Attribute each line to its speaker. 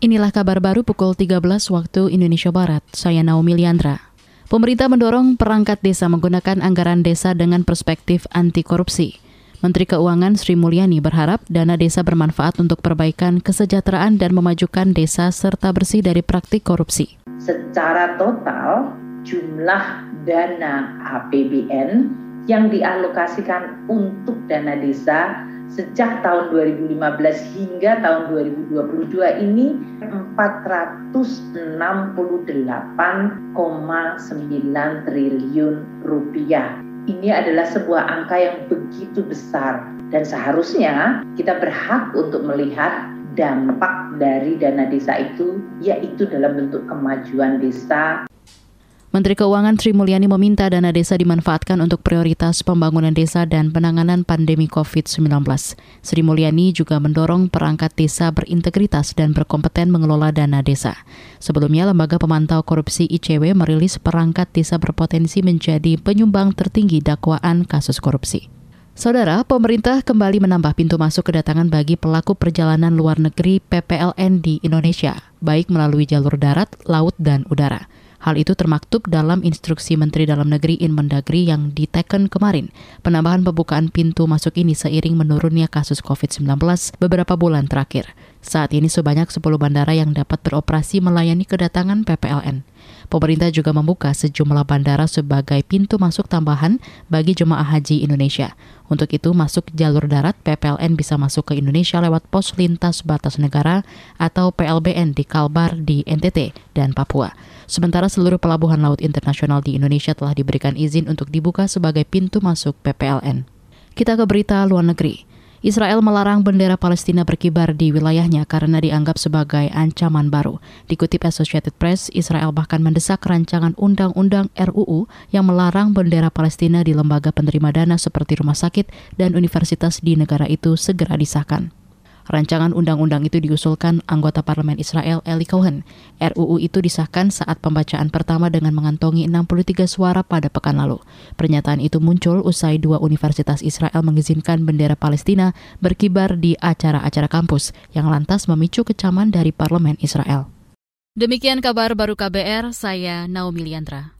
Speaker 1: Inilah kabar baru pukul 13 waktu Indonesia Barat. Saya Naomi Liandra. Pemerintah mendorong perangkat desa menggunakan anggaran desa dengan perspektif anti korupsi. Menteri Keuangan Sri Mulyani berharap dana desa bermanfaat untuk perbaikan kesejahteraan dan memajukan desa serta bersih dari praktik korupsi.
Speaker 2: Secara total, jumlah dana APBN yang dialokasikan untuk dana desa sejak tahun 2015 hingga tahun 2022 ini 468,9 triliun rupiah. Ini adalah sebuah angka yang begitu besar dan seharusnya kita berhak untuk melihat dampak dari dana desa itu yaitu dalam bentuk kemajuan desa
Speaker 1: Menteri Keuangan Sri Mulyani meminta dana desa dimanfaatkan untuk prioritas pembangunan desa dan penanganan pandemi COVID-19. Sri Mulyani juga mendorong perangkat desa berintegritas dan berkompeten mengelola dana desa. Sebelumnya, Lembaga Pemantau Korupsi ICW merilis perangkat desa berpotensi menjadi penyumbang tertinggi dakwaan kasus korupsi. Saudara, pemerintah kembali menambah pintu masuk kedatangan bagi pelaku perjalanan luar negeri PPLN di Indonesia, baik melalui jalur darat, laut, dan udara. Hal itu termaktub dalam instruksi Menteri Dalam Negeri In Mendagri yang diteken kemarin. Penambahan pembukaan pintu masuk ini seiring menurunnya kasus COVID-19 beberapa bulan terakhir. Saat ini sebanyak 10 bandara yang dapat beroperasi melayani kedatangan PPLN. Pemerintah juga membuka sejumlah bandara sebagai pintu masuk tambahan bagi jemaah haji Indonesia. Untuk itu, masuk jalur darat, PPLN bisa masuk ke Indonesia lewat pos lintas batas negara atau PLBN di Kalbar di NTT dan Papua. Sementara seluruh pelabuhan laut internasional di Indonesia telah diberikan izin untuk dibuka sebagai pintu masuk PPLN. Kita ke berita luar negeri. Israel melarang bendera Palestina berkibar di wilayahnya karena dianggap sebagai ancaman baru. Dikutip Associated Press, Israel bahkan mendesak rancangan undang-undang RUU yang melarang bendera Palestina di lembaga penerima dana seperti rumah sakit dan universitas di negara itu segera disahkan. Rancangan undang-undang itu diusulkan anggota parlemen Israel Eli Cohen. RUU itu disahkan saat pembacaan pertama dengan mengantongi 63 suara pada pekan lalu. Pernyataan itu muncul usai dua universitas Israel mengizinkan bendera Palestina berkibar di acara-acara kampus yang lantas memicu kecaman dari parlemen Israel. Demikian kabar baru KBR, saya Naomi Liandra.